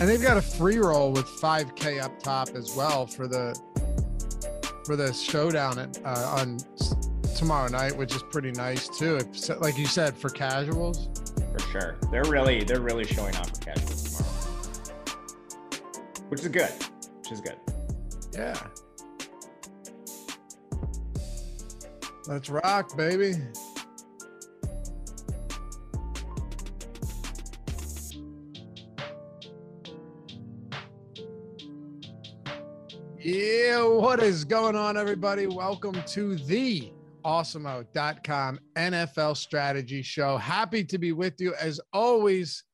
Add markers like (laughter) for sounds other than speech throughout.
And they've got a free roll with 5K up top as well for the for the showdown at, uh, on tomorrow night, which is pretty nice too. If, like you said, for casuals. For sure, they're really they're really showing off for casuals tomorrow, which is good. Which is good. Yeah. Let's rock, baby. Yeah, what is going on, everybody? Welcome to the awesemo.com NFL strategy show. Happy to be with you as always,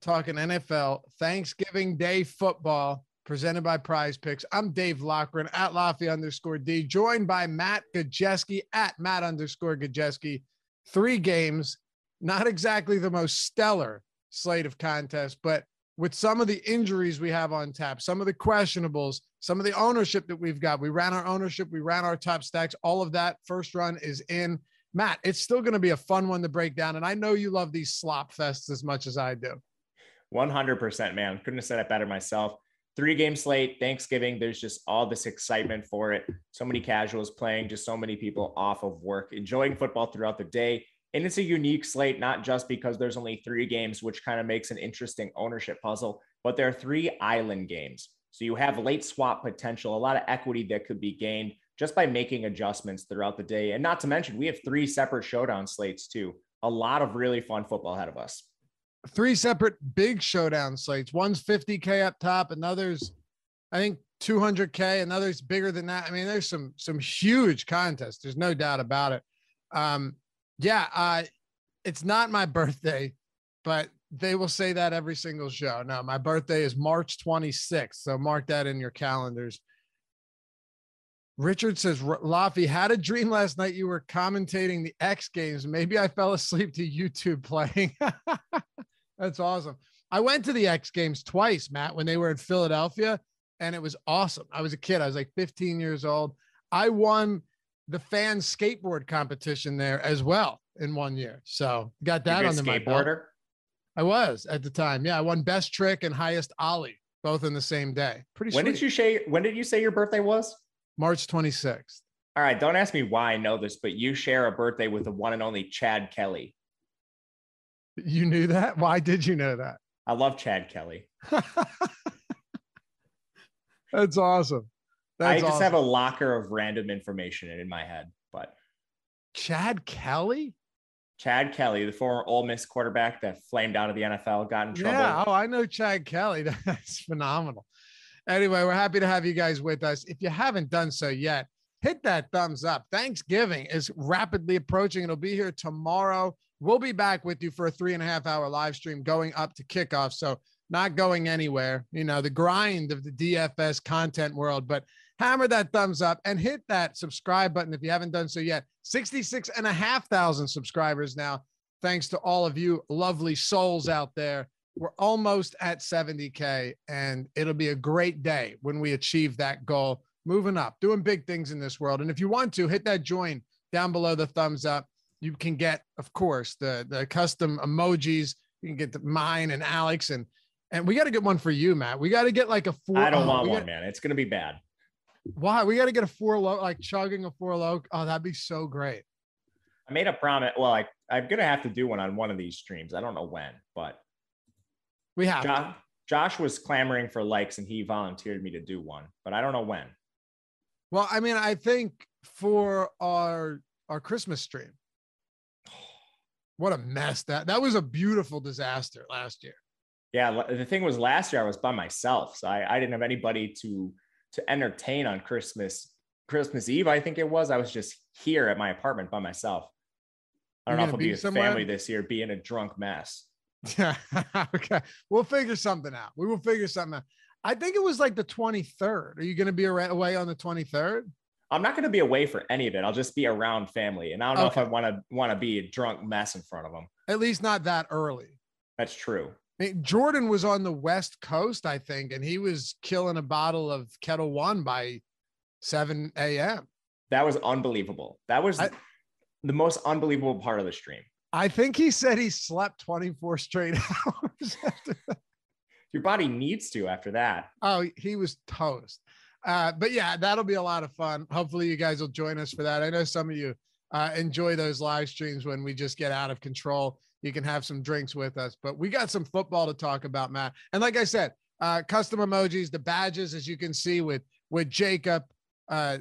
talking NFL Thanksgiving Day football presented by Prize Picks. I'm Dave Loughran at Laffy underscore D, joined by Matt Gajewski at Matt underscore Gajewski. Three games, not exactly the most stellar slate of contests, but with some of the injuries we have on tap, some of the questionables, some of the ownership that we've got. We ran our ownership, we ran our top stacks. All of that first run is in. Matt, it's still going to be a fun one to break down. And I know you love these slop fests as much as I do. 100%, man. Couldn't have said it better myself. Three game slate, Thanksgiving. There's just all this excitement for it. So many casuals playing, just so many people off of work, enjoying football throughout the day. And it's a unique slate, not just because there's only three games, which kind of makes an interesting ownership puzzle, but there are three island games. So you have late swap potential, a lot of equity that could be gained just by making adjustments throughout the day. And not to mention, we have three separate showdown slates too. A lot of really fun football ahead of us. Three separate big showdown slates. One's 50K up top, another's, I think, 200K, another's bigger than that. I mean, there's some some huge contests. There's no doubt about it. Um, yeah, uh, it's not my (laughs) birthday, but they will say that every single show. No, my birthday is March 26th. So mark that in your calendars. Richard says, Laffy had a dream last night. You were commentating the X Games. Maybe I fell asleep to YouTube playing. (laughs) That's awesome. I went to the X Games twice, Matt, when they were in Philadelphia, and it was awesome. I was a kid, I was like 15 years old. I won the fan skateboard competition there as well in one year. So got that on the skateboarder. I was at the time. Yeah, I won best trick and highest ollie both in the same day. Pretty. When sweet. did you say? When did you say your birthday was? March 26th. All right. Don't ask me why I know this, but you share a birthday with the one and only Chad Kelly. You knew that? Why did you know that? I love Chad Kelly. (laughs) That's awesome. That's I just awesome. have a locker of random information in my head, but Chad Kelly? Chad Kelly, the former Ole Miss quarterback that flamed out of the NFL, got in trouble. Yeah, oh, I know Chad Kelly. (laughs) That's phenomenal. Anyway, we're happy to have you guys with us. If you haven't done so yet, hit that thumbs up. Thanksgiving is rapidly approaching. It'll be here tomorrow. We'll be back with you for a three and a half hour live stream going up to kickoff. So, not going anywhere. You know, the grind of the DFS content world, but hammer that thumbs up and hit that subscribe button if you haven't done so yet. 66 and a half thousand subscribers now. Thanks to all of you lovely souls out there. We're almost at 70K, and it'll be a great day when we achieve that goal. Moving up, doing big things in this world. And if you want to, hit that join down below the thumbs up. You can get, of course, the, the custom emojis. You can get the, mine and Alex and and we got to get one for you, Matt. We got to get like a four. I don't oh, want one, man. It's gonna be bad. Why? We got to get a four low, like chugging a four low. Oh, that'd be so great. I made a promise. Well, I, I'm going to have to do one on one of these streams. I don't know when, but we have. Josh, Josh was clamoring for likes and he volunteered me to do one, but I don't know when. Well, I mean, I think for our our Christmas stream. (sighs) What a mess that that was a beautiful disaster last year. Yeah, the thing was last year I was by myself, so I, I didn't have anybody to to entertain on Christmas Christmas Eve. I think it was. I was just here at my apartment by myself. I don't You're know if I'll be, with somewhere? family this year, being a drunk mess. Yeah. (laughs) okay. We'll figure something out. We will figure something out. I think it was like the 23rd. Are you going to be away on the 23rd? I'm not going to be away for any of it. I'll just be around family, and I don't know okay. if I want to want to be a drunk mess in front of them. At least not that early. That's true. Jordan was on the West Coast, I think, and he was killing a bottle of Ketel One by 7 a.m. That was unbelievable. That was I, the most unbelievable part of the stream. I think he said he slept 24 straight (laughs) hours. after that. your body needs to after that. Oh, he was toast. Uh, but yeah, that'll be a lot of fun. Hopefully, you guys will join us for that. I know some of you uh, enjoy those live streams when we just get out of control. You can have some drinks with us, but we got some football to talk about, Matt. And like I said, uh, custom emojis, the badges, as you can see with with Jacob uh,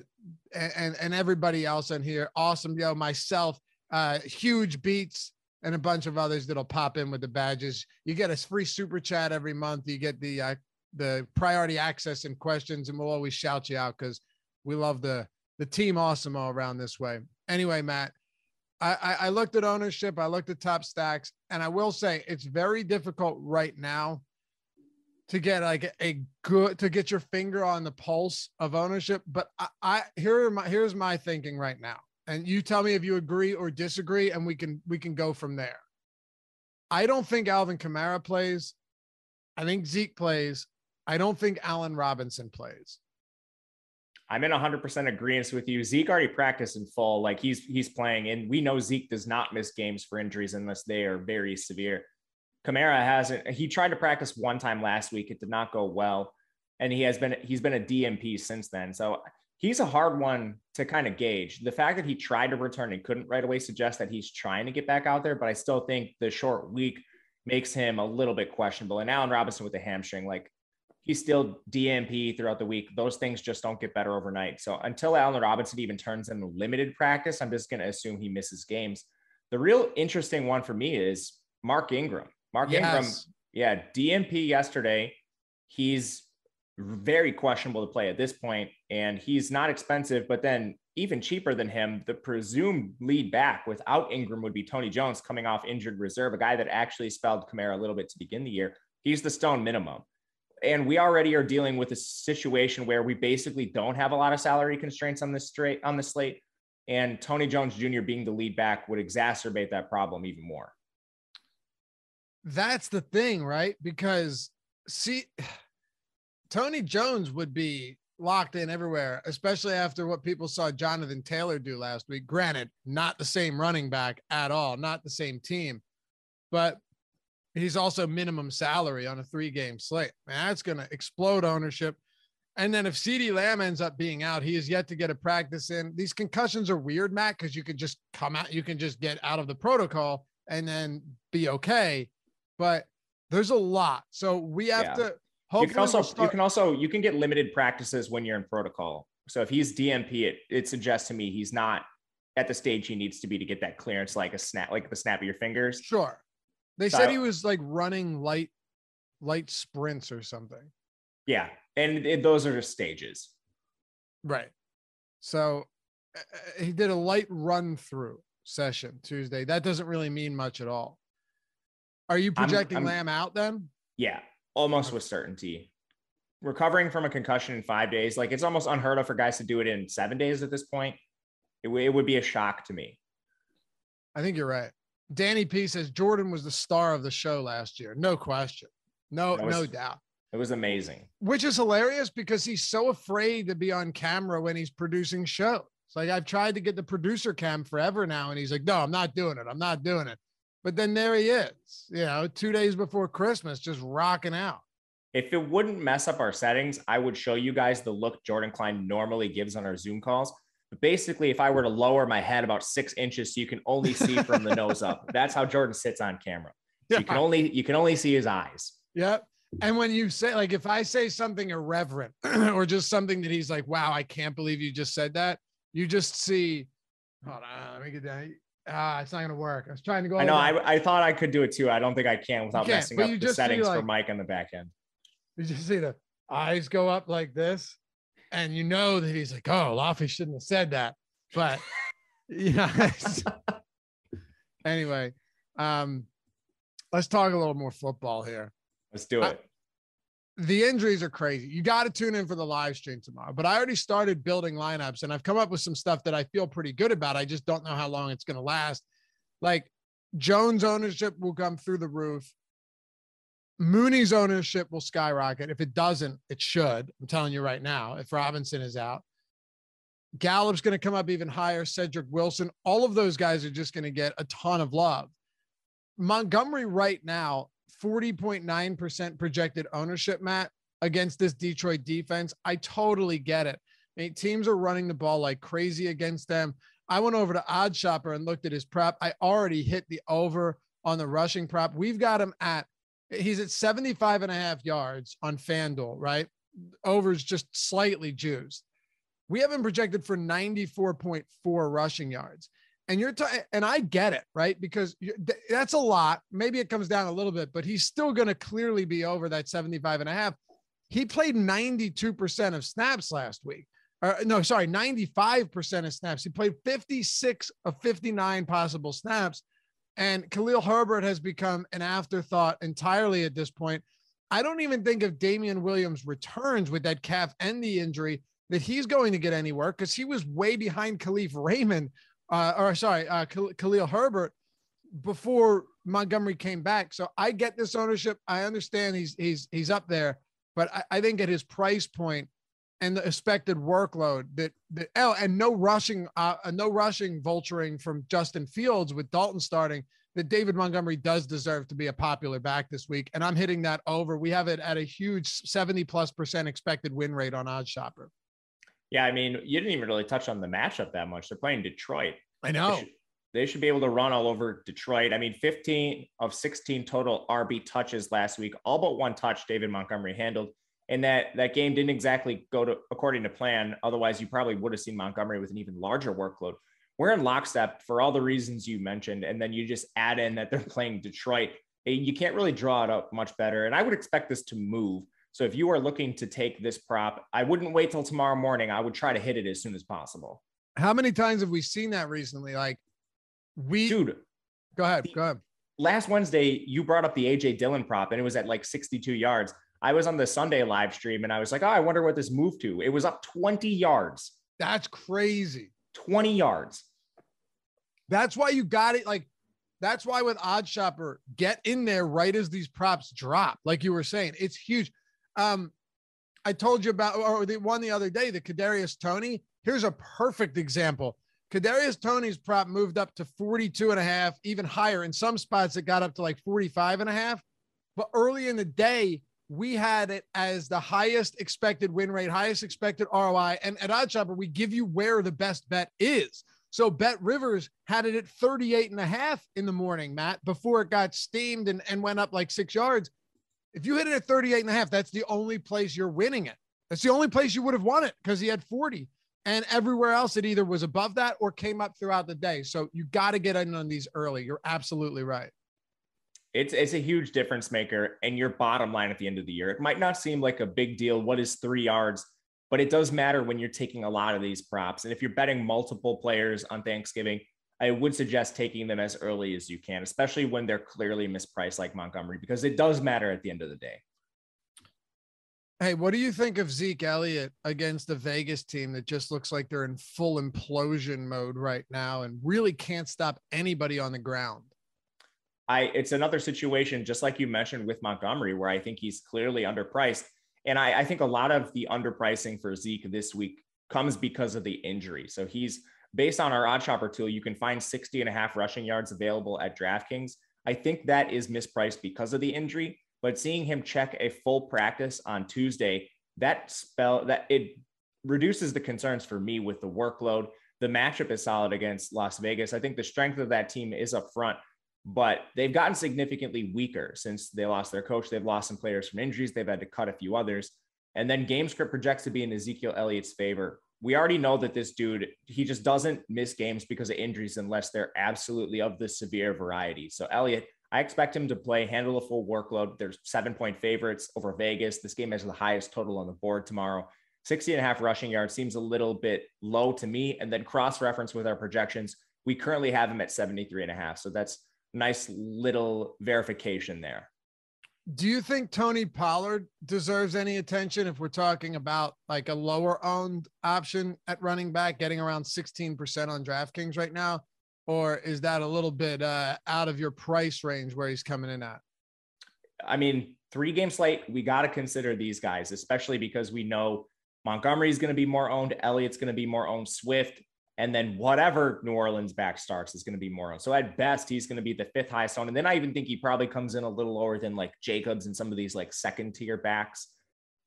and and everybody else in here. Awesome, yo, myself, uh, huge beats and a bunch of others that'll pop in with the badges. You get a free super chat every month. You get the uh, the priority access and questions, and we'll always shout you out because we love the the team awesome all around this way. Anyway, Matt, I, I, looked at ownership, I looked at top stacks, and I will say it's very difficult right now to get like a good to get your finger on the pulse of ownership. But I, I here my here's my thinking right now and you tell me if you agree or disagree, and we can we can go from there. I don't think Alvin Kamara plays. I think Zeke plays. I don't think Allen Robinson plays. I'm in 100% agreement with you. Zeke already practiced in full, like he's he's playing, and we know Zeke does not miss games for injuries unless they are very severe. Kamara hasn't. He tried to practice one time last week; it did not go well, and he has been he's been a DMP since then. So he's a hard one to kind of gauge. The fact that he tried to return and couldn't right away suggests that he's trying to get back out there, but I still think the short week makes him a little bit questionable. And Allen Robinson with the hamstring, like he's still DMP throughout the week. Those things just don't get better overnight. So until Allen Robinson even turns in limited practice, I'm just going to assume he misses games. The real interesting one for me is Mark Ingram. Mark yes. Ingram, yeah, DMP yesterday. He's very questionable to play at this point, and he's not expensive. But then, even cheaper than him, the presumed lead back without Ingram would be Tony Jones, coming off injured reserve, a guy that actually spelled Kamara a little bit to begin the year. He's the stone minimum. And we already are dealing with a situation where we basically don't have a lot of salary constraints on the straight on the slate. And Tony Jones Jr. being the lead back would exacerbate that problem even more. That's the thing, right? Because see (sighs) Tony Jones would be locked in everywhere, especially after what people saw Jonathan Taylor do last week. Granted, not the same running back at all, not the same team, but he's also minimum salary on a three game slate. Man, that's going to explode ownership. And then if CeeDee Lamb ends up being out, he is yet to get a practice in. These concussions are weird, Matt, because you can just come out, you can just get out of the protocol and then be okay. But there's a lot. So we have yeah. to Hopefully you can also we'll start- you can also you can get limited practices when you're in protocol. So if he's DMP, it it suggests to me he's not at the stage he needs to be to get that clearance, like a snap, like the snap of your fingers. Sure. They so, said he was like running light light sprints or something. Yeah, and it, those are just stages. Right. So uh, he did a light run through session Tuesday. That doesn't really mean much at all. Are you projecting I'm, I'm, Lamb out then? Yeah, almost with certainty. Recovering from a concussion in five days, like it's almost unheard of for guys to do it in seven days at this point. It, it would be a shock to me. I think you're right. Danny P says Jordan was the star of the show last year. No question. No, was, no doubt. It was amazing. Which is hilarious because he's so afraid to be on camera when he's producing shows. Like I've tried to get the producer cam forever now, and he's like, no, I'm not doing it. I'm not doing it. But then there he is, you know, two days before Christmas, just rocking out. If it wouldn't mess up our settings, I would show you guys the look Jordan Klein normally gives on our Zoom calls. But basically, if I were to lower my head about six inches so you can only see (laughs) from the nose up, that's how Jordan sits on camera. So yeah. You can only you can only see his eyes. Yep. And when you say like if I say something irreverent (clears throat) or just something that he's like, wow, I can't believe you just said that, you just see, hold on, let me get that ah, it's not gonna work. I was trying to go. I know. I, I thought I could do it too. I don't think I can without messing up the settings like, for Mike on the back end. Did you just see the eyes go up like this, and you know that he's like, "Oh, Laffy shouldn't have said that," but (laughs) you (laughs) know. anyway, um, let's talk a little more football here. Let's do it the injuries are crazy. You got to tune in for the live stream tomorrow. But I already started building lineups and I've come up with some stuff that I feel pretty good about. I just don't know how long it's going to last. Like Jones ownership will come through the roof. Mooney's ownership will skyrocket. If it doesn't, it should. I'm telling you right now, if Robinson is out. Gallup's going to come up even higher. Cedric Wilson, all of those guys are just going to get a ton of love. Montgomery right now 40.9% projected ownership, Matt, against this Detroit defense. I totally get it. I mean, teams are running the ball like crazy against them. I went over to OddsShopper and looked at his prop. I already hit the over on the rushing prop. We've got him at, he's at 75 and a half yards on FanDuel, right? Over's just slightly juiced. We have him projected for 94.4 rushing yards. And you're, t- and I get it, right? Because that's a lot. Maybe it comes down a little bit, but he's still going to clearly be over that 75 and a half. He played 92% of snaps last week. Or, no, sorry, 95% of snaps. He played 56 of 59 possible snaps. And Khalil Herbert has become an afterthought entirely at this point. I don't even think if Damien Williams returns with that calf and the injury that he's going to get any work because he was way behind Kalif Raymond, uh, or sorry, uh, Khalil Herbert before Montgomery came back. So I get this ownership. I understand he's he's he's up there, but I, I think at his price point and the expected workload that that oh, and no rushing, uh, no rushing vulturing from Justin Fields with Dalton starting. That David Montgomery does deserve to be a popular back this week, and I'm hitting that over. We have it at a huge 70 plus percent expected win rate on OddsShopper. Yeah, I mean, you didn't even really touch on the matchup that much. They're playing Detroit. I know. They should, they should, be able to run all over Detroit. I mean, 15 of 16 total RB touches last week, all but one touch David Montgomery handled and that that game didn't exactly go to according to plan. Otherwise, you probably would have seen Montgomery with an even larger workload. We're in lockstep for all the reasons you mentioned, and then you just add in that they're (laughs) playing Detroit. You can't really draw it up much better, and I would expect this to move. So if you are looking to take this prop, I wouldn't wait till tomorrow morning. I would try to hit it as soon as possible. How many times have we seen that recently? Like we, dude, go ahead, go ahead. Last Wednesday, you brought up the AJ Dillon prop, and it was at like 62 yards. I was on the Sunday live stream and I was like, oh, I wonder what this moved to. It was up 20 yards. That's crazy. 20 yards. That's why you got it. Like, that's why with OddsShopper, get in there right as these props drop. Like you were saying, it's huge. Um, I told you about or the one the other day, the Kadarius Toney. Here's a perfect example. Kadarius Toney's prop moved up to 42 and a half, even higher. In some spots, it got up to like 45 and a half. But early in the day, we had it as the highest expected win rate, highest expected ROI. And at OddsShopper, we give you where the best bet is. So Bet Rivers had it at 38 and a half in the morning, Matt, before it got steamed and, and went up like six yards. If you hit it at 38 and a half, that's the only place you're winning it. That's the only place you would have won it because he had 40. And everywhere else, it either was above that or came up throughout the day. So you got to get in on these early. You're absolutely right it's it's a huge difference maker and your bottom line at the end of the year. It might not seem like a big deal. What is three yards? But it does matter when you're taking a lot of these props. And if you're betting multiple players on Thanksgiving, I would suggest taking them as early as you can, especially when they're clearly mispriced like Montgomery, because it does matter at the end of the day. Hey, what do you think of Zeke Elliott against the Vegas team that just looks like they're in full implosion mode right now and really can't stop anybody on the ground? I it's another situation, just like you mentioned with Montgomery, where I think he's clearly underpriced. And I, I think a lot of the underpricing for Zeke this week comes because of the injury. So he's based on our OddsShopper tool, you can find 60 and a half rushing yards available at DraftKings. I think that is mispriced because of the injury, but seeing him check a full practice on Tuesday, that spell that it reduces the concerns for me with the workload. The matchup is solid against Las Vegas. I think the strength of that team is up front but they've gotten significantly weaker since they lost their coach. They've lost some players from injuries. They've had to cut a few others. And then game script projects to be in Ezekiel Elliott's favor. We already know that this dude, he just doesn't miss games because of injuries unless they're absolutely of the severe variety. So Elliott, I expect him to play, handle a full workload. There's seven point favorites over Vegas. This game has the highest total on the board tomorrow. 60 and a half rushing yards seems a little bit low to me. And then cross reference with our projections, we currently have him at 73 and a half. So that's nice little verification there. Do you think Tony Pollard deserves any attention if we're talking about like a lower owned option at running back, getting around 16% on DraftKings right now? Or is that a little bit uh, out of your price range where he's coming in at? I mean, three game slate, we got to consider these guys, especially because we know Montgomery is going to be more owned, Elliott's going to be more owned, Swift, And then whatever New Orleans back starts is going to be more. On. So at best, he's going to be the fifth highest owned. And then I even think he probably comes in a little lower than like Jacobs and some of these like second tier backs.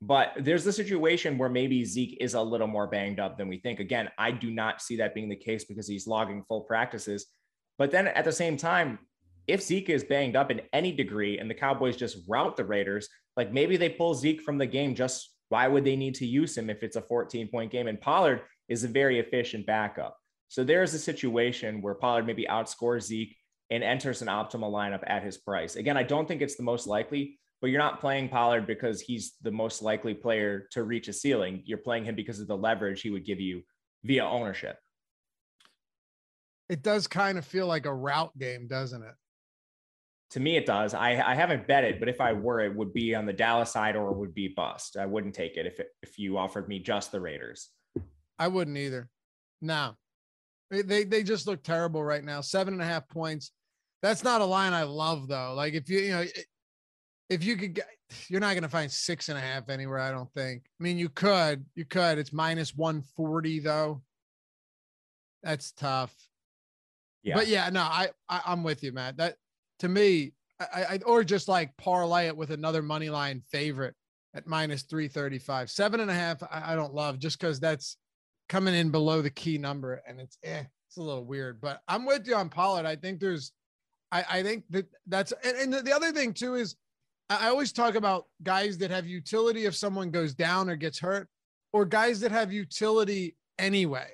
But there's the situation where maybe Zeke is a little more banged up than we think. Again, I do not see that being the case because he's logging full practices. But then at the same time, if Zeke is banged up in any degree and the Cowboys just rout the Raiders, like maybe they pull Zeke from the game. Just why would they need to use him if it's a 14 point game? And Pollard is a very efficient backup. So there's a situation where Pollard maybe outscores Zeke and enters an optimal lineup at his price. Again, I don't think it's the most likely, but you're not playing Pollard because he's the most likely player to reach a ceiling. You're playing him because of the leverage he would give you via ownership. It does kind of feel like a rout game, doesn't it? To me, it does. I, I haven't bet it, but if I were, it would be on the Dallas side or it would be bust. I wouldn't take it if it, if you offered me just the Raiders. I wouldn't either. No, they, they they just look terrible right now. Seven and a half points. That's not a line I love though. Like if you you know if you could get, you're not going to find six and a half anywhere. I don't think. I mean, you could, you could. It's minus one forty though. That's tough. Yeah. But yeah, no, I, I I'm with you, Matt. That to me, I, I or just like parlay it with another money line favorite at minus 335. Seven and a half, I, I don't love just because that's coming in below the key number and it's eh, it's a little weird. But I'm with you on Pollard. I think there's I, I think that that's and, and the, the other thing too is I always talk about guys that have utility if someone goes down or gets hurt, or guys that have utility anyway.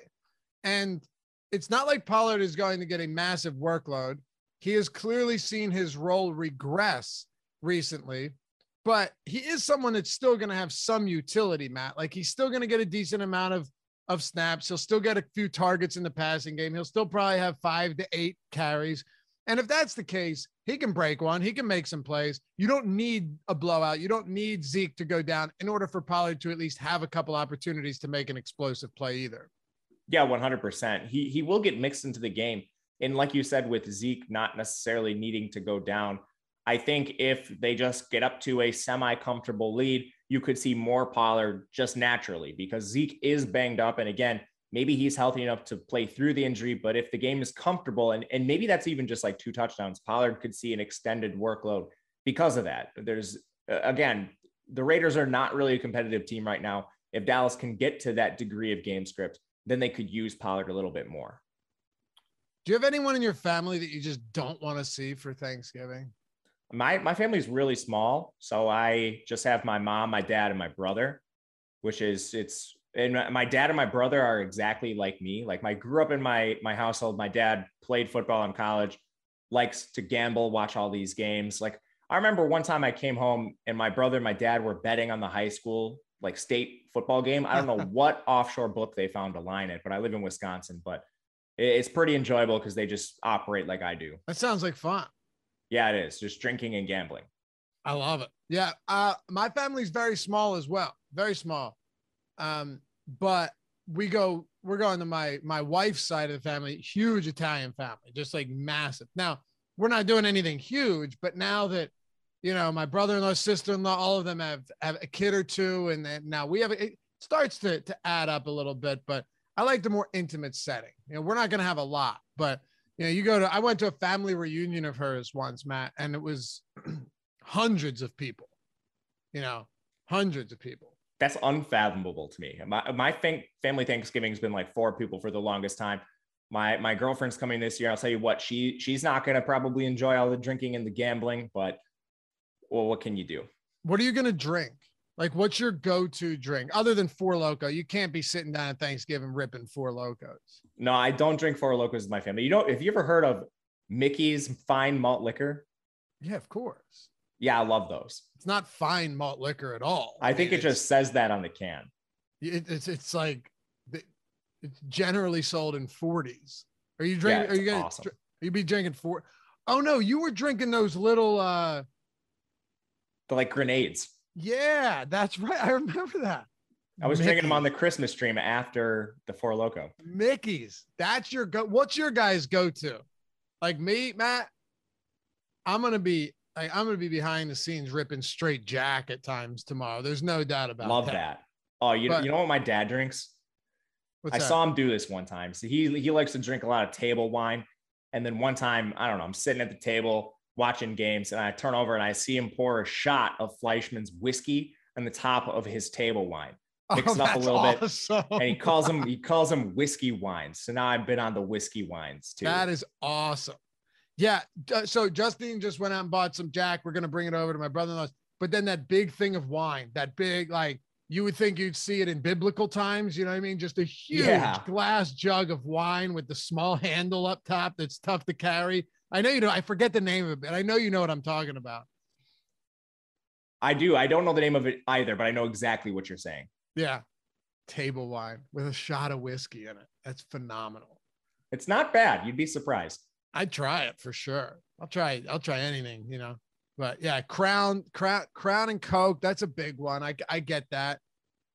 And it's not like Pollard is going to get a massive workload. He has clearly seen his role regress recently but he is someone that's still going to have some utility, Matt. Like he's still going to get a decent amount of of snaps. He'll still get a few targets in the passing game. He'll still probably have five to eight carries. And if that's the case, he can break one. He can make some plays. You don't need a blowout. You don't need Zeke to go down in order for Pollard to at least have a couple opportunities to make an explosive play either. Yeah, 100%. He he will get mixed into the game. And like you said with Zeke not necessarily needing to go down, I think if they just get up to a semi comfortable lead, you could see more Pollard just naturally because Zeke is banged up. And again, maybe he's healthy enough to play through the injury. But if the game is comfortable, and, and maybe that's even just like two touchdowns, Pollard could see an extended workload because of that. There's, uh, again, the Raiders are not really a competitive team right now. If Dallas can get to that degree of game script, then they could use Pollard a little bit more. Do you have anyone in your family that you just don't want to see for Thanksgiving? My my family's really small, so I just have my mom, my dad, and my brother, which is it's and my dad and my brother are exactly like me. Like I grew up in my my household. My dad played football in college, likes to gamble, watch all these games. Like I remember one time I came home and my brother and my dad were betting on the high school like state football game. I don't know (laughs) what offshore book they found to line it, but I live in Wisconsin, but it's pretty enjoyable because they just operate like I do. That sounds like fun. Yeah, it is just drinking and gambling. I love it. Yeah. Uh, my family's very small as well, very small. Um, but we go, we're going to my my wife's side of the family, huge Italian family, just like massive. Now we're not doing anything huge, but now that you know my brother-in-law, sister-in-law, all of them have have a kid or two, and then now we have it starts to to add up a little bit. But I like the more intimate setting. You know, we're not going to have a lot, but you know, you go to, I went to a family reunion of hers once, Matt, and it was (clears throat) hundreds of people, you know, hundreds of people. That's unfathomable to me. My, my family Thanksgiving has been like four people for the longest time. My, my girlfriend's coming this year. I'll tell you what, she, she's not going to probably enjoy all the drinking and the gambling, but well, what can you do? What are you going to drink? Like, what's your go-to drink other than Four Loko? You can't be sitting down at Thanksgiving ripping Four Lokos. No, I don't drink Four Lokos with my family. You know, if you ever heard of Mickey's Fine Malt Liquor? Yeah, of course. Yeah, I love those. It's not fine malt liquor at all. I, I think mean, it just says that on the can. It, it's it's like it's generally sold in 40s. Are you drinking? Yeah, are you gonna? Awesome. Are you be drinking four? Oh no, you were drinking those little. uh The like grenades. Yeah, that's right. I remember that. I was Mickey's. drinking them on the Christmas stream after the Four Loko. Mickey's. That's your go. What's your guys' go to? Like me, Matt. I'm gonna be. Like, I'm gonna be behind the scenes ripping straight Jack at times tomorrow. There's no doubt about it. Love that. that. Oh, you, but, you know what my dad drinks? What's I that? saw him do this one time. So he he likes to drink a lot of table wine. And then one time, I don't know, I'm sitting at the table watching games and I turn over and I see him pour a shot of Fleischmann's whiskey on the top of his table wine. Mix oh, it up a little awesome. bit. And he calls them he (laughs) calls them whiskey wines. So now I've been on the whiskey wines too. That is awesome. Yeah. So Justine just went out and bought some Jack. We're gonna bring it over to my brother-in-law's. But then that big thing of wine, that big like you would think you'd see it in biblical times. You know what I mean? Just a huge yeah. glass jug of wine with the small (laughs) handle up top that's tough to carry. I know you know, I forget the name of it, but I know you know what I'm talking about. I do. I don't know the name of it either, but I know exactly what you're saying. Yeah. Table wine with a shot of whiskey in it. That's phenomenal. It's not bad. You'd be surprised. I'd try it for sure. I'll try It. I'll try anything, you know. But yeah, Crown, Crown, Crown and Coke. That's a big one. I I get that.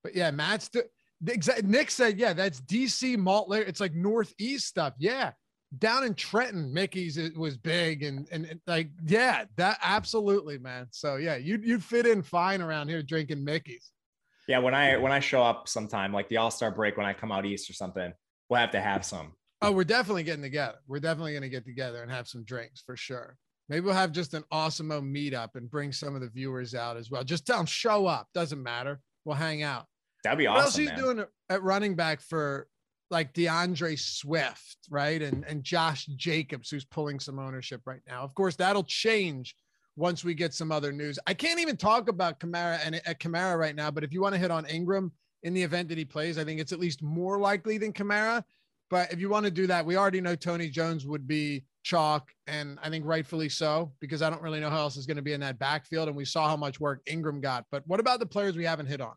But yeah, Matt's the, the Nick said, yeah, that's DC malt. Layer. It's like Northeast stuff. Yeah, down in Trenton, Mickey's it was big and, and, and like yeah, that absolutely, man. So yeah, you you fit in fine around here drinking Mickey's. Yeah, when I when I show up sometime, like the All Star break, when I come out east or something, we'll have to have some. Oh, we're definitely getting together. We're definitely going to get together and have some drinks for sure. Maybe we'll have just an awesome meetup and bring some of the viewers out as well. Just tell them show up. Doesn't matter. We'll hang out. That'd be awesome. What else man. doing at running back for like DeAndre Swift, right? And and Josh Jacobs, who's pulling some ownership right now. Of course, that'll change once we get some other news. I can't even talk about Kamara and at Kamara right now, but if you want to hit on Ingram in the event that he plays, I think it's at least more likely than Kamara. But if you want to do that, we already know Tony Jones would be chalk, and I think rightfully so, because I don't really know how else is going to be in that backfield. And we saw how much work Ingram got. But what about the players we haven't hit on?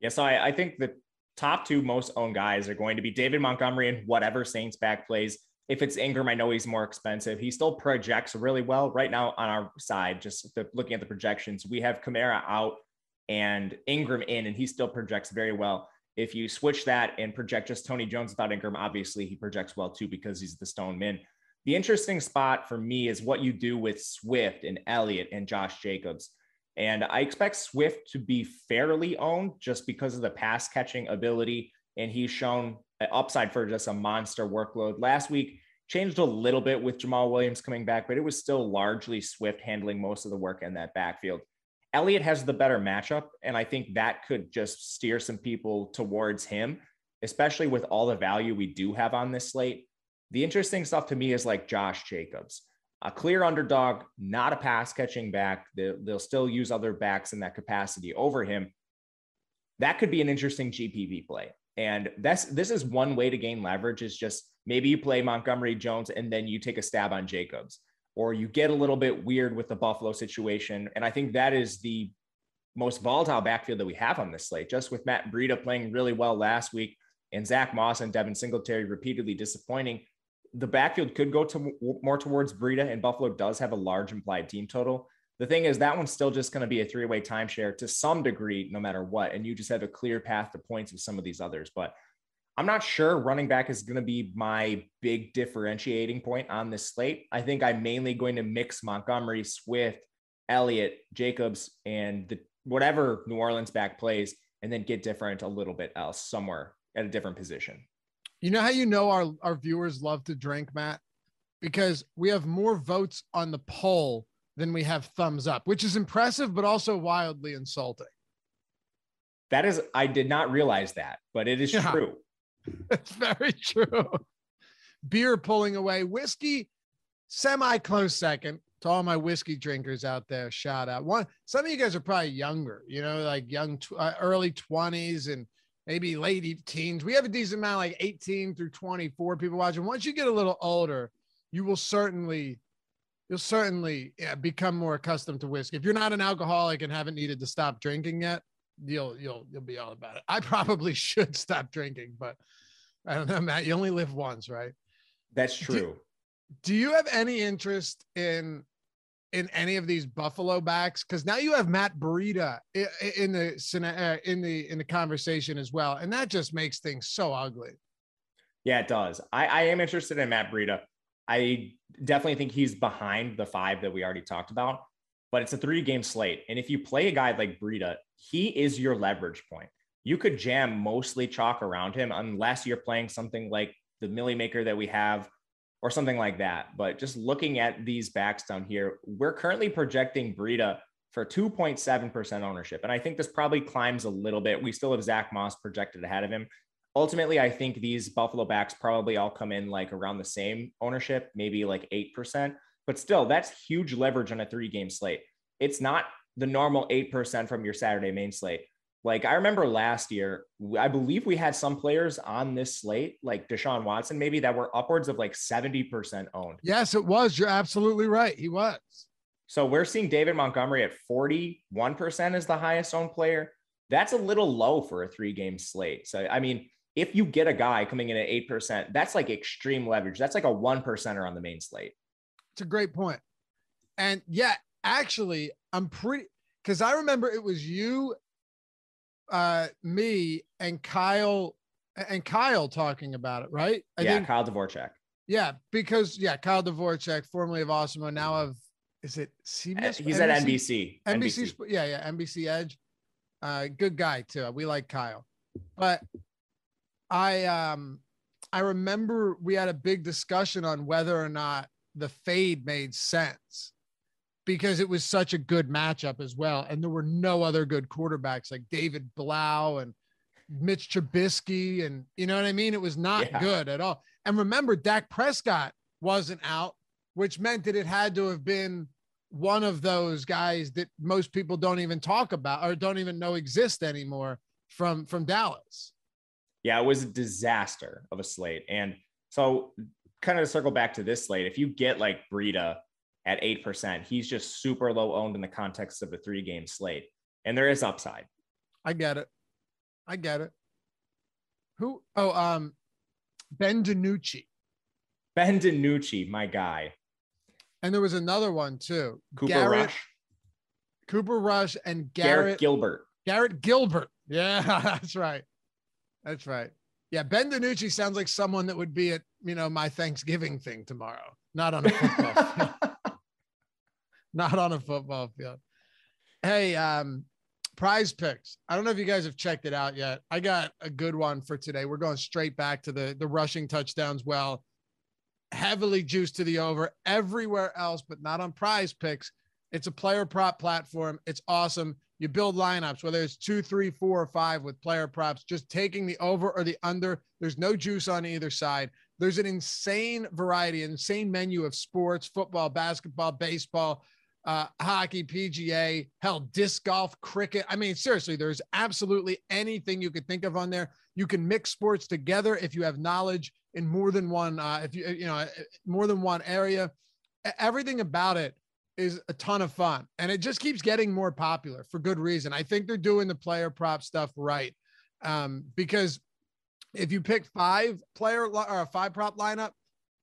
Yes, I, I think the top two most owned guys are going to be David Montgomery and whatever Saints back plays. If it's Ingram, I know he's more expensive. He still projects really well right now on our side. Just the, looking at the projections, we have Kamara out and Ingram in, and he still projects very well. If you switch that and project just Tony Jones without Ingram, obviously he projects well too because he's the stone min. The interesting spot for me is what you do with Swift and Elliott and Josh Jacobs. And I expect Swift to be fairly owned just because of the pass catching ability. And he's shown an upside for just a monster workload. Last week changed a little bit with Jamaal Williams coming back, but it was still largely Swift handling most of the work in that backfield. Elliott has the better matchup, and I think that could just steer some people towards him, especially with all the value we do have on this slate. The interesting stuff to me is like Josh Jacobs, a clear underdog, not a pass catching back. They'll, still use other backs in that capacity over him. That could be an interesting GPP play. And that's this is one way to gain leverage is just maybe you play Montgomery Jones and then you take a stab on Jacobs or you get a little bit weird with the Buffalo situation. And I think that is the most volatile backfield that we have on this slate, just with Matt Breida playing really well last week and Zack Moss and Devin Singletary repeatedly disappointing. The backfield could go to more towards Breida, and Buffalo does have a large implied team total. The thing is, that one's still just going to be a three way timeshare to some degree, no matter what. And you just have a clear path to points with some of these others. But I'm not sure running back is going to be my big differentiating point on this slate. I think I'm mainly going to mix Montgomery, Swift, Elliott, Jacobs, and the, whatever New Orleans back plays, and then get different a little bit else somewhere at a different position. You know how you know our, our viewers love to drink, Matt? Because we have more votes on the poll than we have thumbs up, which is impressive, but also wildly insulting. That is, I did not realize that, but it is yeah. true. (laughs) It's very true. Beer pulling away, whiskey, semi close second to all my whiskey drinkers out there. Shout out. One, some of you guys are probably younger, you know, like young, uh, early 20s and maybe late teens. We have a decent amount, like 18 through 24 people watching. Once you get a little older, you will certainly you'll certainly yeah, become more accustomed to whiskey. If you're not an alcoholic and haven't needed to stop drinking yet, you'll you'll you'll be all about it. I (laughs) probably should stop drinking, but I don't know, Matt. You only live once, right? That's true. Do, do you have any interest in in any of these Buffalo backs? Because now you have Matt Breida in the uh, in the in the conversation as well, and that just makes things so ugly. Yeah, it does. I, I am interested in Matt Breida. I definitely think he's behind the five that we already talked about, but it's a three game slate. And if you play a guy like Breida, he is your leverage point. you could jam mostly chalk around him unless you're playing something like the Milly Maker that we have or something like that. But just looking at these backs down here, we're currently projecting Breida for 2.7% ownership. And I think this probably climbs a little bit. We still have Zack Moss projected ahead of him. Ultimately, I think these Buffalo backs probably all come in like around the same ownership, maybe like 8%. But still, that's huge leverage on a three game slate. It's not the normal 8% from your Saturday main slate. Like I remember last year, I believe we had some players on this slate, like Deshaun Watson, maybe that were upwards of like 70% owned. Yes, it was. You're absolutely right. He was. So we're seeing David Montgomery at 41% as the highest owned player. That's a little low for a three game slate. So, I mean, if you get a guy coming in at 8%, that's like extreme leverage. That's like a one percenter on the main slate. It's a great point. And yeah, actually, I'm pretty because I remember it was you, uh, me, and Kyle and Kyle talking about it, right? I yeah, think, Kyle Dvorchak. Yeah, because yeah, Kyle Dvorchak, formerly of Awesemo, now of is it CBS? He's NBC? at NBC. NBC. NBC. Yeah, yeah, NBC Edge. Uh, good guy too. We like Kyle, but I um I remember we had a big discussion on whether or not the fade made sense because it was such a good matchup as well, and there were no other good quarterbacks like David Blough and Mitch Trubisky, and you know what I mean. It was not yeah. good at all. And remember, Dak Prescott wasn't out, which meant that it had to have been one of those guys that most people don't even talk about or don't even know exist anymore from from Dallas. Yeah, it was a disaster of a slate. And so kind of to circle back to this slate, if you get like Breida at 8%, he's just super low owned in the context of the three game slate. And there is upside. I get it. I get it. Who? Oh, um, Ben DiNucci. Ben DiNucci, my guy. And there was another one too. Cooper Garrett, Rush. Cooper Rush and Garrett, Garrett Gilbert. Garrett Gilbert. (laughs) Yeah, that's right. That's right. Yeah, Ben DiNucci sounds like someone that would be at, you know, my Thanksgiving thing tomorrow, not on a football. (laughs) Not on a football field. Hey, um, prize picks. I don't know if you guys have checked it out yet. I got a good one for today. We're going straight back to the the rushing touchdowns. Well, heavily juiced to the over everywhere else, but not on prize picks. It's a player prop platform. It's awesome. You build lineups, whether it's two, three, four, or five with player props, just taking the over or the under. There's no juice on either side. There's an insane variety, insane menu of sports, football, basketball, baseball, uh, hockey, PGA, hell, disc golf, cricket. I mean, seriously, there's absolutely anything you could think of on there. You can mix sports together if you have knowledge in more than one uh, if you you know more than one area everything about it is a ton of fun and it just keeps getting more popular for good reason i think they're doing the player prop stuff right um, because if you pick five player or a five prop lineup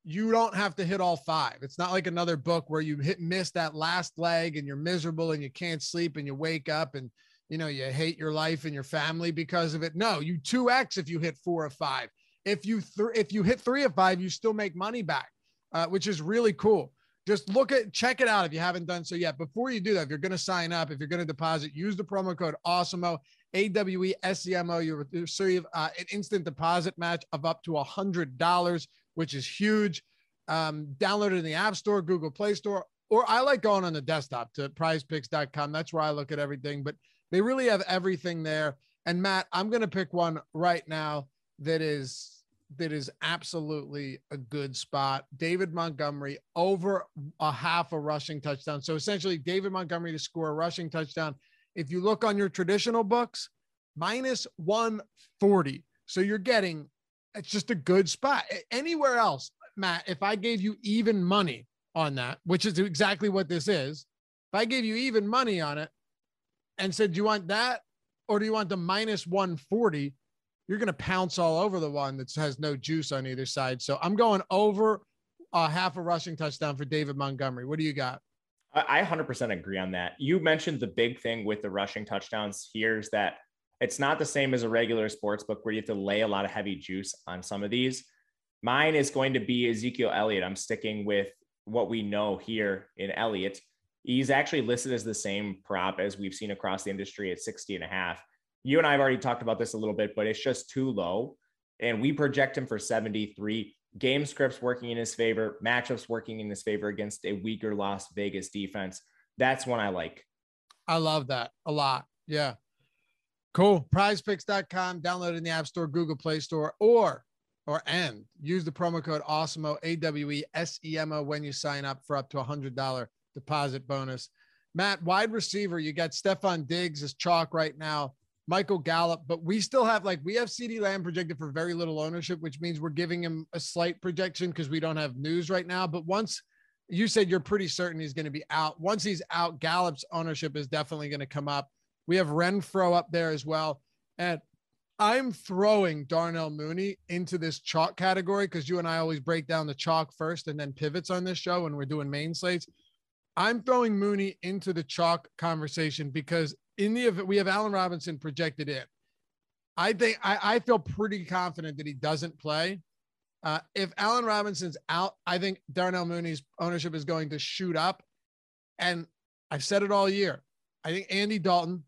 you don't have to hit all five it's not like another book where you hit miss that last leg and you're miserable and you can't sleep and you wake up and you know you hate your life and your family because of it no you 2x if you hit four or five if you th- if you hit three of five, you still make money back, uh, which is really cool. Just look at check it out if you haven't done so yet. Before you do that, if you're going to sign up, if you're going to deposit, use the promo code AWESEMO, A W E S E M O. You receive uh, an instant deposit match of up to a hundred dollars, which is huge. Um, download it in the App Store, Google Play Store, or I like going on the desktop to prizepicks.com. That's where I look at everything, but they really have everything there. And Matt, I'm going to pick one right now that is that is absolutely a good spot. David Montgomery over a half a rushing touchdown. So essentially, David Montgomery to score a rushing touchdown. If you look on your traditional books, minus 140. So you're getting it's just a good spot. Anywhere else, Matt, if I gave you even money on that, which is exactly what this is, if I gave you even money on it and said, Do you want that? Or do you want the minus 140? you're going to pounce all over the one that has no juice on either side. So I'm going over a half a rushing touchdown for David Montgomery. What do you got? I 100% agree on that. You mentioned the big thing with the rushing touchdowns here is that it's not the same as a regular sports book where you have to lay a lot of heavy juice on some of these. Mine is going to be Ezekiel Elliott. I'm sticking with what we know here in Elliott. He's actually listed as the same prop as we've seen across the industry at 60 and a half. You and I have already talked about this a little bit, but it's just too low. And we project him for 73. Game scripts working in his favor, matchups working in his favor against a weaker Las Vegas defense. That's one I like. I love that a lot. Yeah. Cool. Prizepicks.com, download in the App Store, Google Play Store, or or and use the promo code AWESEMO, A W E S E M O, when you sign up for up to a hundred dollar deposit bonus. Matt, wide receiver, you got Stefon Diggs as chalk right now. Michael Gallup, but we still have like we have CeeDee Lamb projected for very little ownership, which means we're giving him a slight projection because we don't have news right now. But once you said you're pretty certain he's going to be out, once he's out, Gallup's ownership is definitely going to come up. We have Renfrow up there as well. And I'm throwing Darnell Mooney into this chalk category because you and I always break down the chalk first and then pivots on this show when we're doing main slates. I'm throwing Mooney into the chalk conversation because in the event we have Allen Robinson projected in. I think I, I feel pretty confident that he doesn't play. Uh, if Allen Robinson's out, I think Darnell Mooney's ownership is going to shoot up. And I've said it all year. I think Andy Dalton,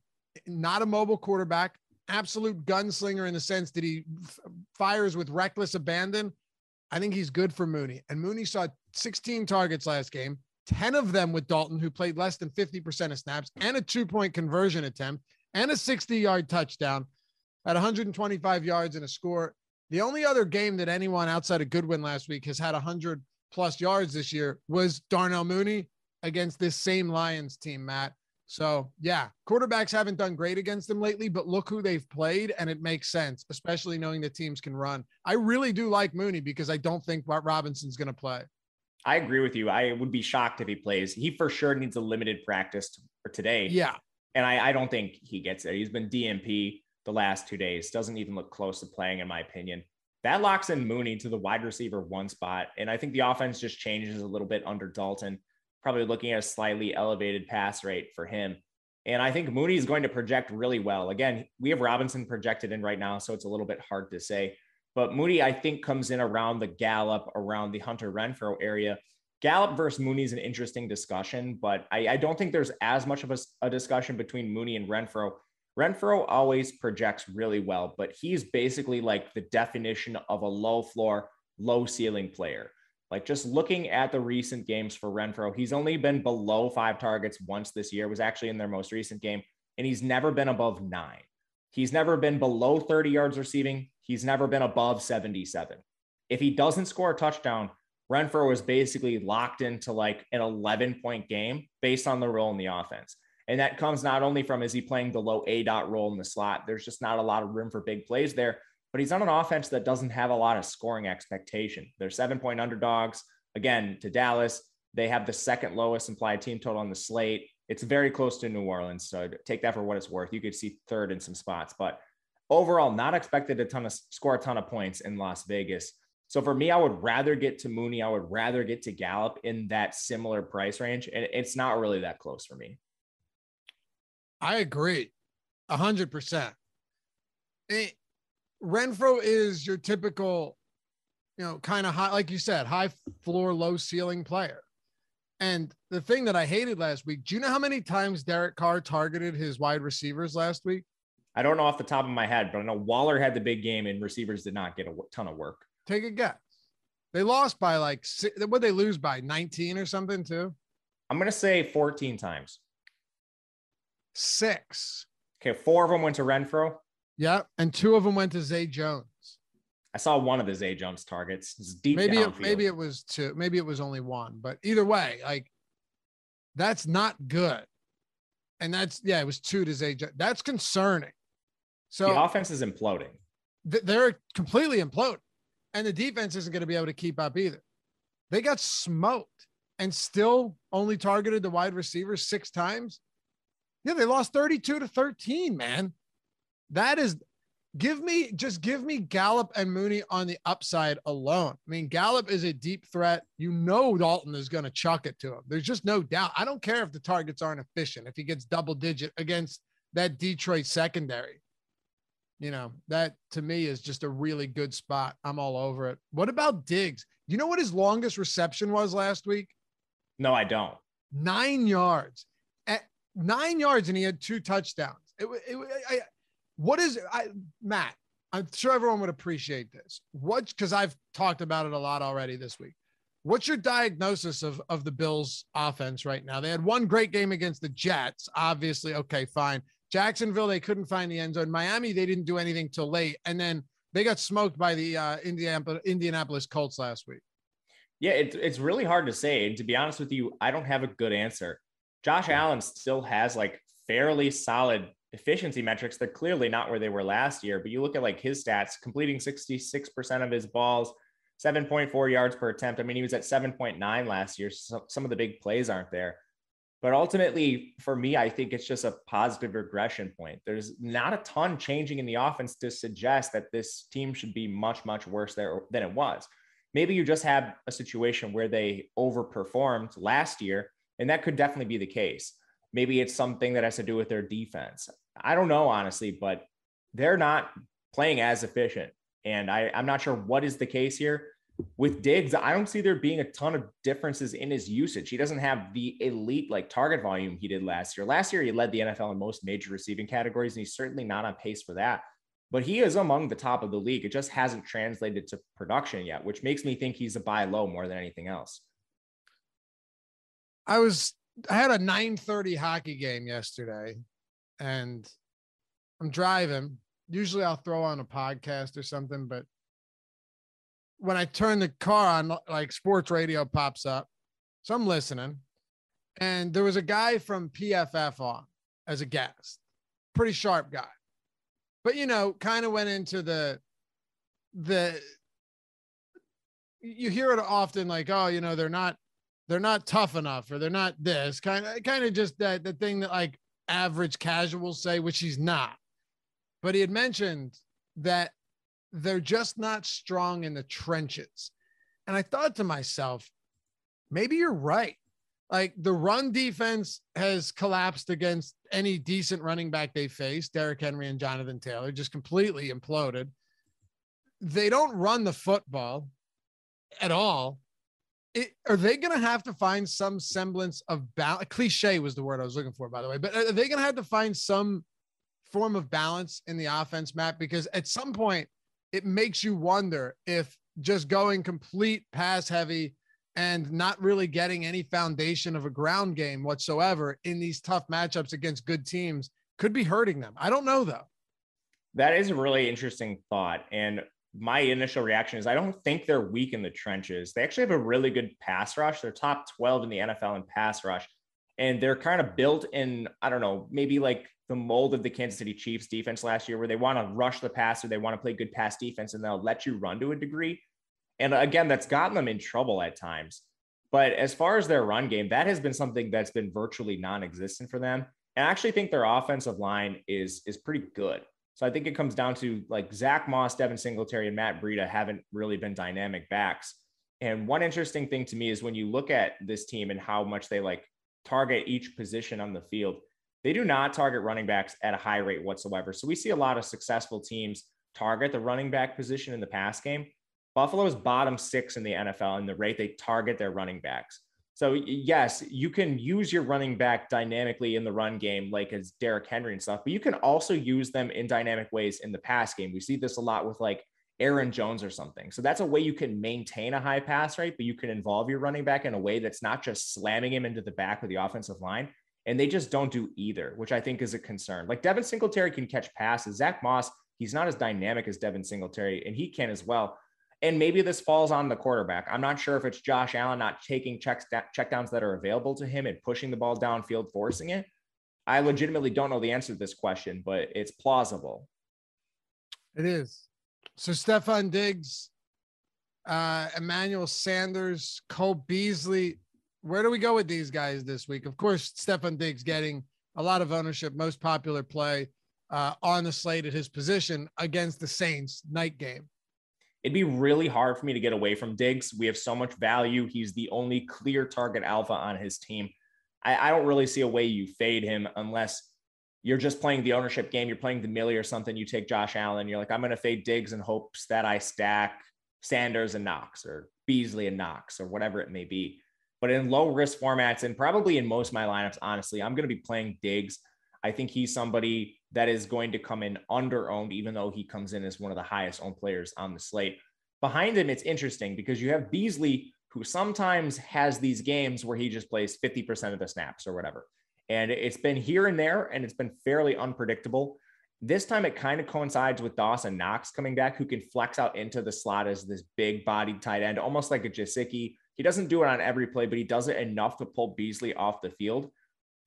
not a mobile quarterback, absolute gunslinger in the sense that he f- fires with reckless abandon. I think he's good for Mooney. And Mooney saw 16 targets last game, 10 of them with Dalton, who played less than 50% of snaps, and a two point conversion attempt, and a 60 yard touchdown at 125 yards and a score. The only other game that anyone outside of Goodwin last week has had 100 plus yards this year was Darnell Mooney against this same Lions team, Matt. So, yeah, quarterbacks haven't done great against them lately, but look who they've played, and it makes sense, especially knowing that teams can run. I really do like Mooney because I don't think Robinson's going to play. I agree with you. I would be shocked if he plays. He for sure needs a limited practice for today. Yeah. And I, I don't think he gets it. He's been DMP the last two days, doesn't even look close to playing, in my opinion. That locks in Mooney to the wide receiver one spot. And I think the offense just changes a little bit under Dalton probably looking at a slightly elevated pass rate for him. And I think Mooney is going to project really well. Again, we have Robinson projected in right now, so it's a little bit hard to say. But Mooney, I think, comes in around the Gallup, around the Hunter Renfrow area. Gallup versus Mooney is an interesting discussion, but I, I don't think there's as much of a, a discussion between Mooney and Renfrow. Renfrow always projects really well, but he's basically like the definition of a low floor, low ceiling player. Like just looking at the recent games for Renfrow, he's only been below five targets once this year, was actually in their most recent game, and he's never been above nine. He's never been below 30 yards receiving. He's never been above 77. If he doesn't score a touchdown, Renfrow is basically locked into like an 11 point game based on the role in the offense. And that comes not only from is he playing the low A dot role in the slot, there's just not a lot of room for big plays there, but he's on an offense that doesn't have a lot of scoring expectation. They're seven point underdogs. Again, to Dallas, they have the second lowest implied team total on the slate. It's very close to New Orleans. So take that for what it's worth. You could see third in some spots, but overall, not expected a ton of score a ton of points in Las Vegas. So for me, I would rather get to Mooney. I would rather get to Gallup in that similar price range. And it's not really that close for me. I agree. A hundred percent. Eh, Renfrow is your typical, you know, kind of high, like you said, high floor, low ceiling player. And the thing that I hated last week, do you know how many times Derek Carr targeted his wide receivers last week? I don't know off the top of my head, but I know Waller had the big game and receivers did not get a ton of work. Take a guess. They lost by like, what they lose by 19 or something too? I'm going to say 14 times. Six. Okay. Four of them went to Renfrow. Yeah, and two of them went to Zay Jones. I saw one of the Zay Jones targets. It's deep maybe downfield. it, maybe it was two. Maybe it was only one. But either way, like that's not good. And that's yeah, it was two to Zay Jones. That's concerning. So the offense is imploding. Th- they're completely imploding, and the defense isn't going to be able to keep up either. They got smoked and still only targeted the wide receivers six times. Yeah, they lost 32 to 13, man. That is give me just give me Gallup and Mooney on the upside alone. I mean, Gallup is a deep threat. You know Dalton is going to chuck it to him. There's just no doubt. I don't care if the targets aren't efficient, if he gets double digit against that Detroit secondary. You know, that to me is just a really good spot. I'm all over it. What about Diggs? You know what his longest reception was last week? No, I don't. Nine yards. At nine yards, and he had two touchdowns. It, it, I, What is I Matt? I'm sure everyone would appreciate this. What because I've talked about it a lot already this week. What's your diagnosis of of the Bills offense right now? They had one great game against the Jets. Obviously, okay, fine. Jacksonville, they couldn't find the end zone. Miami, they didn't do anything till late, and then they got smoked by the uh, Indianapolis, Colts last week. Yeah, it's it's really hard to say. And to be honest with you, I don't have a good answer. Josh Allen still has like fairly solid efficiency metrics. They're clearly not where they were last year, but you look at like his stats, completing 66% of his balls, 7.4 yards per attempt. I mean, he was at 7.9 last year. So some of the big plays aren't there. But ultimately, for me, I think it's just a positive regression point. There's not a ton changing in the offense to suggest that this team should be much, much worse there than it was. Maybe you just have a situation where they overperformed last year, and that could definitely be the case. Maybe it's something that has to do with their defense. I don't know, honestly, but they're not playing as efficient. And I, I'm not sure what is the case here. With Diggs, I don't see there being a ton of differences in his usage. He doesn't have the elite like target volume he did last year. Last year, he led the NFL in most major receiving categories, and he's certainly not on pace for that. But he is among the top of the league. It just hasn't translated to production yet, which makes me think he's a buy low more than anything else. I was I had a 9:30 hockey game yesterday and I'm driving. Usually I'll throw on a podcast or something, but when I turn the car on, like sports radio pops up. So I'm listening. And there was a guy from PFF on as a guest, pretty sharp guy. But you know, kind of went into the the you hear it often like, oh, you know, they're not they're not tough enough or they're not this kind of kind of just that the thing that like average casuals say, which he's not. But he had mentioned that they're just not strong in the trenches. And I thought to myself, maybe you're right. Like the run defense has collapsed against any decent running back they face, Derrick Henry and Jonathan Taylor, just completely imploded. They don't run the football at all. It, are they going to have to find some semblance of balance? Cliche was the word I was looking for, by the way. But are they going to have to find some form of balance in the offense, Matt? Because at some point, it makes you wonder if just going complete pass heavy and not really getting any foundation of a ground game whatsoever in these tough matchups against good teams could be hurting them. I don't know though. That is a really interesting thought. And my initial reaction is I don't think they're weak in the trenches. They actually have a really good pass rush. They're top 12 in the NFL in pass rush. And they're kind of built in, I don't know, maybe like the mold of the Kansas City Chiefs defense last year, where they want to rush the passer, they want to play good pass defense, and they'll let you run to a degree. And again, that's gotten them in trouble at times. But as far as their run game, that has been something that's been virtually non-existent for them. And I actually think their offensive line is is pretty good. So I think it comes down to like Zack Moss, Devin Singletary, and Matt Breida haven't really been dynamic backs. And one interesting thing to me is when you look at this team and how much they like target each position on the field, they do not target running backs at a high rate whatsoever. So we see a lot of successful teams target the running back position in the pass game. Buffalo is bottom six in the NFL in the rate they target their running backs. So yes, you can use your running back dynamically in the run game, like as Derrick Henry and stuff, but you can also use them in dynamic ways in the pass game. We see this a lot with like Aaron Jones or something. So that's a way you can maintain a high pass rate, but you can involve your running back in a way that's not just slamming him into the back of the offensive line. And they just don't do either, which I think is a concern. Like Devin Singletary can catch passes. Zack Moss, he's not as dynamic as Devin Singletary, and he can as well. And maybe this falls on the quarterback. I'm not sure if it's Josh Allen not taking checks, checkdowns that are available to him and pushing the ball downfield, forcing it. I legitimately don't know the answer to this question, but it's plausible. It is. So Stefon Diggs, uh, Emmanuel Sanders, Cole Beasley. Where do we go with these guys this week? Of course, Stefon Diggs getting a lot of ownership, most popular play uh, on the slate at his position against the Saints night game it'd be really hard for me to get away from Diggs. We have so much value. He's the only clear target alpha on his team. I, I, don't really see a way you fade him unless you're just playing the ownership game. You're playing the Milly or something. You take Josh Allen. You're like, I'm going to fade Diggs in hopes that I stack Sanders and Knox or Beasley and Knox or whatever it may be. But in low risk formats and probably in most of my lineups, honestly, I'm going to be playing Diggs. I think he's somebody that is going to come in under owned, even though he comes in as one of the highest owned players on the slate. Behind him, it's interesting because you have Beasley, who sometimes has these games where he just plays 50% of the snaps or whatever. And it's been here and there, and it's been fairly unpredictable. This time it kind of coincides with Dawson Knox coming back, who can flex out into the slot as this big bodied tight end, almost like a Gesicki. He doesn't do it on every play, but he does it enough to pull Beasley off the field.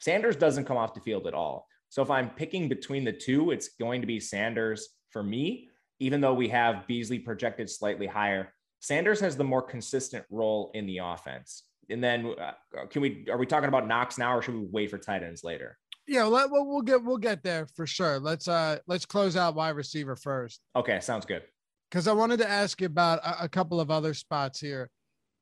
Sanders doesn't come off the field at all. So if I'm picking between the two, it's going to be Sanders for me, even though we have Beasley projected slightly higher. Sanders has the more consistent role in the offense. And then uh, can we are we talking about Knox now or should we wait for tight ends later? Yeah, we'll, we'll get we'll get there for sure. Let's uh let's close out wide receiver first. Okay, sounds good. Because I wanted to ask you about a, a couple of other spots here.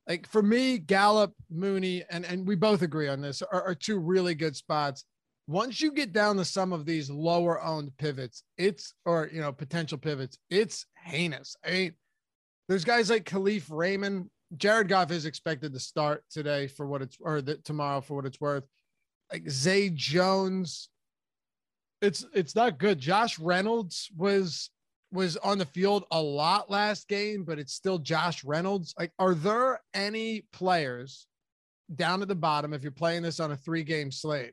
Like for me, Gallup, Mooney, and and we both agree on this are, are two really good spots. Once you get down to some of these lower owned pivots, it's or you know potential pivots, it's heinous. I mean, there's guys like Kalif Raymond. Jared Goff is expected to start today for what it's or the, tomorrow for what it's worth like Zay Jones. It's it's not good. Josh Reynolds was was on the field a lot last game, but it's still Josh Reynolds. Like, are there any players down at the bottom if you're playing this on a three game slate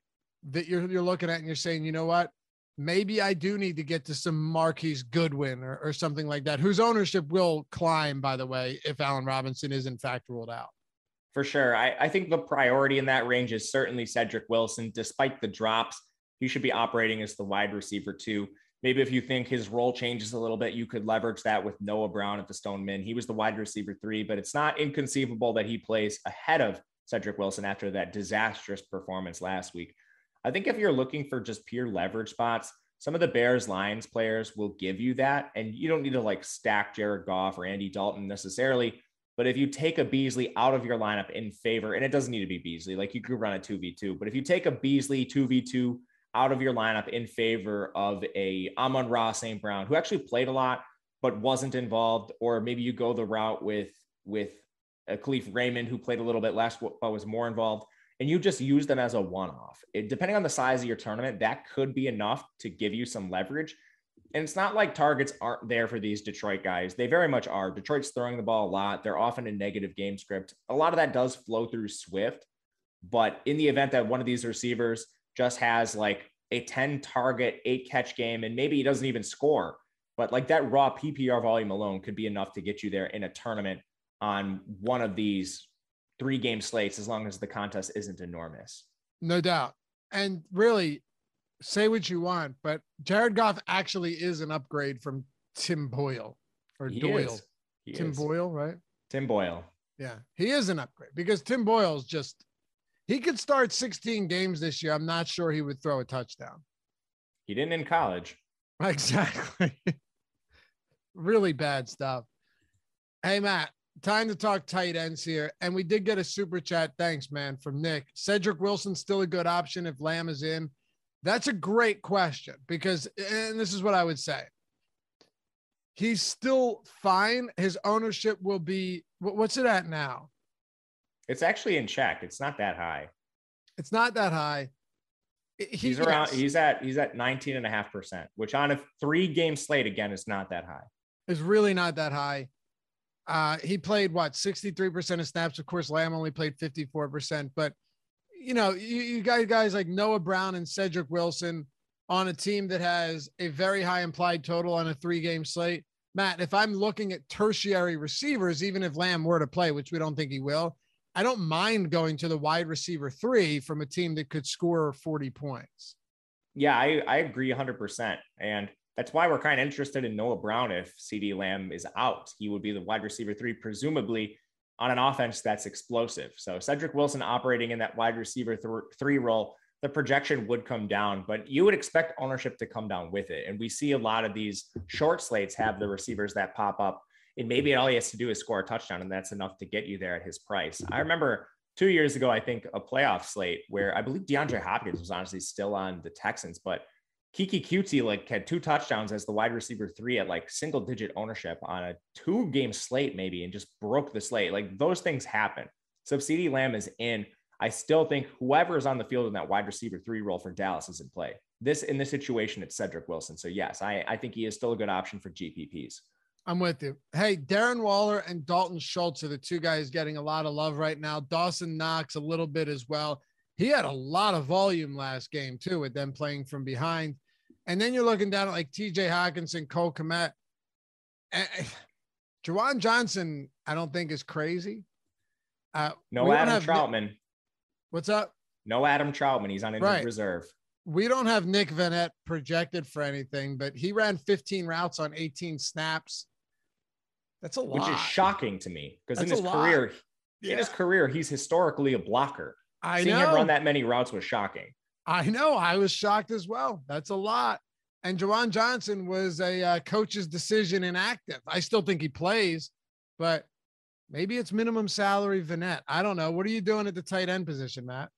that you're you're looking at and you're saying, you know what? Maybe I do need to get to some Marquise Goodwin or, or something like that, whose ownership will climb, by the way, if Allen Robinson is in fact ruled out. For sure. I, I think the priority in that range is certainly Cedric Wilson. Despite the drops, he should be operating as the wide receiver too. Maybe if you think his role changes a little bit, you could leverage that with Noah Brown at the Stoneman. He was the wide receiver three, but it's not inconceivable that he plays ahead of Cedric Wilson after that disastrous performance last week. I think if you're looking for just pure leverage spots, some of the Bears Lions players will give you that. And you don't need to like stack Jared Goff or Andy Dalton necessarily. But if you take a Beasley out of your lineup in favor, and it doesn't need to be Beasley, like you could run a 2v2, but if you take a Beasley 2v2 out of your lineup in favor of a Amon-Ra St. Brown, who actually played a lot but wasn't involved, or maybe you go the route with with uh, a Kalif Raymond who played a little bit less but was more involved, and you just use them as a one-off. It, depending on the size of your tournament, that could be enough to give you some leverage. And it's not like targets aren't there for these Detroit guys. They very much are. Detroit's throwing the ball a lot. They're often in negative game script. A lot of that does flow through Swift. But in the event that one of these receivers just has like a 10 target, eight catch game, and maybe he doesn't even score, but like that raw PPR volume alone could be enough to get you there in a tournament on one of these three game slates, as long as the contest isn't enormous. No doubt. And really, say what you want, but Jared Goff actually is an upgrade from Tim Boyle or he Doyle. Tim is. Boyle, right? Tim Boyle. Yeah, he is an upgrade because Tim Boyle's just he could start 16 games this year. I'm not sure he would throw a touchdown. He didn't in college. (laughs) Exactly. (laughs) really bad stuff. Hey Matt, time to talk tight ends here. And we did get a super chat. Thanks, man, from Nick. Cedric Wilson still a good option if Lamb is in. That's a great question because, and this is what I would say. He's still fine. His ownership will be, what's it at now? It's actually in check. It's not that high. It's not that high. He, he's around, yes. he's at, he's at 19 and a half percent, which on a three game slate again is not that high. It's really not that high. Uh, he played what 63% of snaps. Of course, Lamb only played 54%, but you know, you, you guys, guys like Noah Brown and Cedric Wilson on a team that has a very high implied total on a three game slate. Matt, if I'm looking at tertiary receivers, even if Lamb were to play, which we don't think he will, I don't mind going to the wide receiver three from a team that could score 40 points. Yeah, I, I agree 100%. And that's why we're kind of interested in Noah Brown if CeeDee Lamb is out. He would be the wide receiver three, presumably on an offense that's explosive. So Cedric Wilson operating in that wide receiver th- three role, the projection would come down, but you would expect ownership to come down with it. And we see a lot of these short slates have the receivers that pop up, and maybe all he has to do is score a touchdown, and that's enough to get you there at his price. I remember two years ago, I think a playoff slate where I believe DeAndre Hopkins was honestly still on the Texans, but Keke Coutee like had two touchdowns as the wide receiver three at like single digit ownership on a two game slate maybe and just broke the slate. Like those things happen. So if CeeDee Lamb is in, I still think whoever is on the field in that wide receiver three role for Dallas is in play. this in this situation, it's Cedric Wilson. So yes, I, I think he is still a good option for GPPs. I'm with you. Hey, Darren Waller and Dalton Schultz are the two guys getting a lot of love right now. Dawson Knox a little bit as well. He had a lot of volume last game too, with them playing from behind. And then you're looking down at like TJ Hockenson, Cole Kmet. And, Juwan Johnson, I don't think is crazy. Uh, no Adam Trautman. What's up? No Adam Trautman. He's on injured right. reserve. We don't have Nick Vannett projected for anything, but he ran 15 routes on 18 snaps. That's a lot. Which is shocking to me because in his career, yeah. in his career, he's historically a blocker. I Seeing know. him run that many routes was shocking. I know. I was shocked as well. That's a lot. And Juwan Johnson was a uh, coach's decision inactive. I still think he plays, but maybe it's minimum salary Vannett. I don't know. What are you doing at the tight end position, Matt?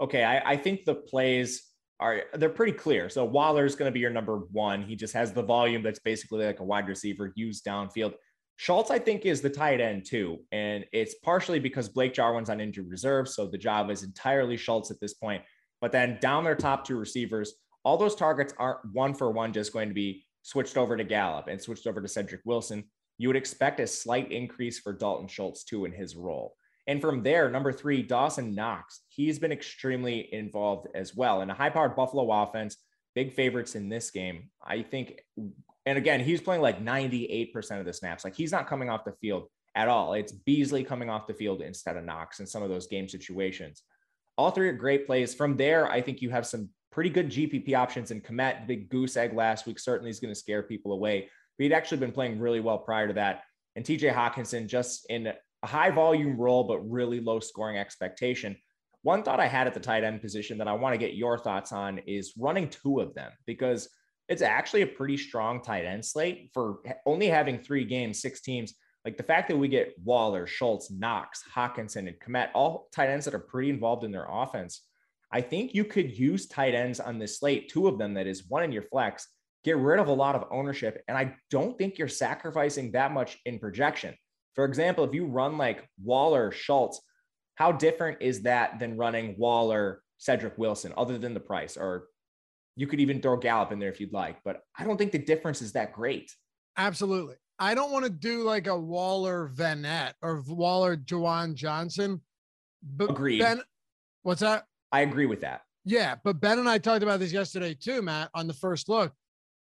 Okay, I, I think the plays are they're pretty clear. So Waller's going to be your number one. He just has the volume that's basically like a wide receiver used downfield. Schultz, I think, is the tight end too. And it's partially because Blake Jarwin's on injured reserve. So the job is entirely Schultz at this point. But then down their top two receivers, all those targets aren't one for one just going to be switched over to Gallup and switched over to Cedric Wilson. You would expect a slight increase for Dalton Schultz too in his role. And from there, number three, Dawson Knox. He's been extremely involved as well. In a high powered Buffalo offense, big favorites in this game. I think, and again, he's playing like 98% of the snaps. Like he's not coming off the field at all. It's Beasley coming off the field instead of Knox in some of those game situations. All three are great plays. From there, I think you have some pretty good GPP options. And Kmet, big goose egg last week, certainly is going to scare people away. But he'd actually been playing really well prior to that. And TJ Hockenson just in a high volume role, but really low scoring expectation. One thought I had at the tight end position that I want to get your thoughts on is running two of them because it's actually a pretty strong tight end slate for only having three games, six teams. Like the fact that we get Waller, Schultz, Knox, Hockenson, and Kmet, all tight ends that are pretty involved in their offense. I think you could use tight ends on this slate, two of them that is one in your flex, get rid of a lot of ownership. And I don't think you're sacrificing that much in projection. For example, if you run like Waller, Schultz, how different is that than running Waller, Cedric Wilson, other than the price? Or you could even throw Gallup in there if you'd like, but I don't think the difference is that great. Absolutely. I don't want to do like a Waller Vannett or Waller Juwan Johnson. But Agreed. Ben, what's that? I agree with that. Yeah, but Ben and I talked about this yesterday too, Matt, on the first look.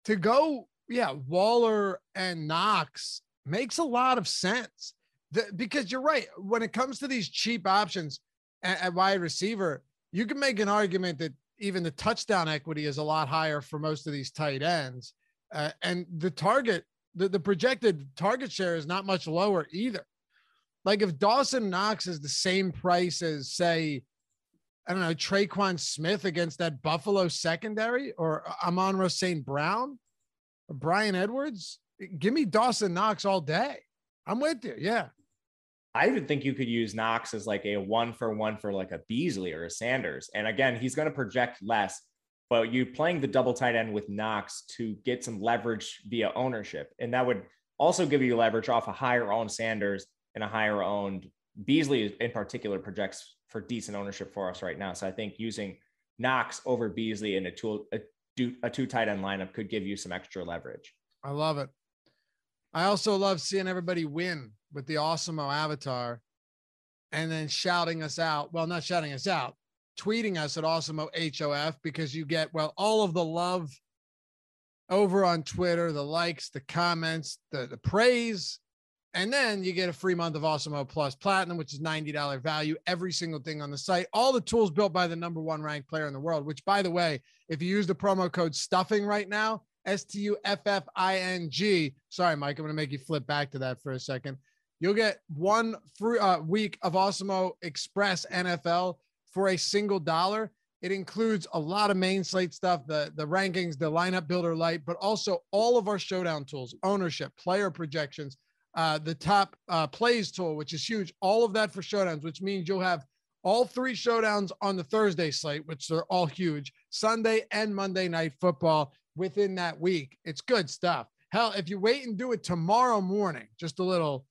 To go, yeah, Waller and Knox makes a lot of sense. The, because you're right. When it comes to these cheap options at, at wide receiver, you can make an argument that even the touchdown equity is a lot higher for most of these tight ends. Uh, and the target, the, the projected target share is not much lower either. Like if Dawson Knox is the same price as, say, I don't know, Tre'Quan Smith against that Buffalo secondary or Amon-Ra St. Brown or Bryan Edwards, give me Dawson Knox all day. I'm with you. Yeah. I even think you could use Knox as like a one for one for like a Beasley or a Sanders. And again, he's going to project less, but you playing the double tight end with Knox to get some leverage via ownership. And that would also give you leverage off a higher owned Sanders and a higher owned Beasley in particular projects for decent ownership for us right now. So I think using Knox over Beasley in a tool, a, a two tight end lineup could give you some extra leverage. I love it. I also love seeing everybody win with the Awesemo avatar and then shouting us out. Well, not shouting us out, tweeting us at Awesemo HOF because you get, well, all of the love over on Twitter, the likes, the comments, the, the praise. And then you get a free month of Awesemo Plus Platinum, which is $90 value, every single thing on the site. All the tools built by the number one ranked player in the world, which, by the way, if you use the promo code stuffing right now, S T U F F I N G. Sorry, Mike, I'm going to make you flip back to that for a second. You'll get one free uh, week of Awesemo Express NFL for a single dollar. It includes a lot of main slate stuff, the, the rankings, the lineup builder light, but also all of our showdown tools, ownership, player projections, uh, the top uh, plays tool, which is huge. All of that for showdowns, which means you'll have all three showdowns on the Thursday slate, which are all huge, Sunday and Monday night football within that week. It's good stuff. Hell, if you wait and do it tomorrow morning, just a little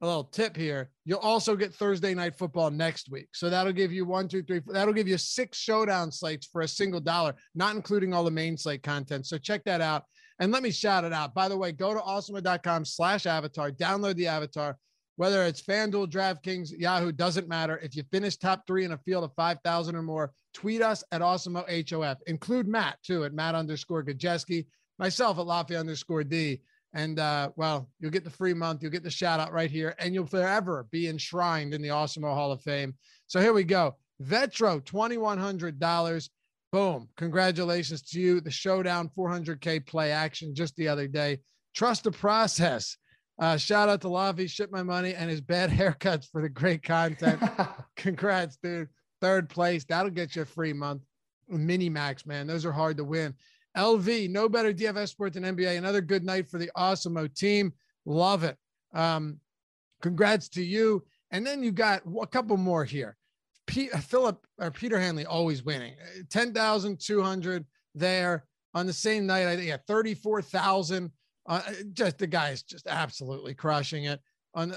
a little tip here. You'll also get Thursday night football next week. So that'll give you one, two, three, that'll give you six showdown slates for a single dollar, not including all the main slate content. So check that out. And let me shout it out. By the way, go to awesemo.com slash avatar, download the avatar, whether it's FanDuel, DraftKings, Yahoo, doesn't matter. If you finish top three in a field of 5,000 or more, tweet us at AwesemoHOF. Include Matt too at Matt underscore Gajewski, myself at Lafayette underscore D. And uh, well, you'll get the free month, you'll get the shout out right here, and you'll forever be enshrined in the Awesemo Hall of Fame. So here we go. Vetro, $2,100. Boom. Congratulations to you. The showdown 400K play action just the other day. Trust the process. Uh, shout out to Lavi, ship my money, and his bad (laughs) haircuts for the great content. (laughs) Congrats, dude. Third place. That'll get you a free month. Mini max, man. Those are hard to win. LV, no better DFS sport than NBA. Another good night for the Awesemo team. Love it. Um, congrats to you. And then you got a couple more here. Pete, uh, Philip or Peter Hanley always winning. 10,200 there on the same night. I think yeah, 34,000. Uh, just the guy is just absolutely crushing it on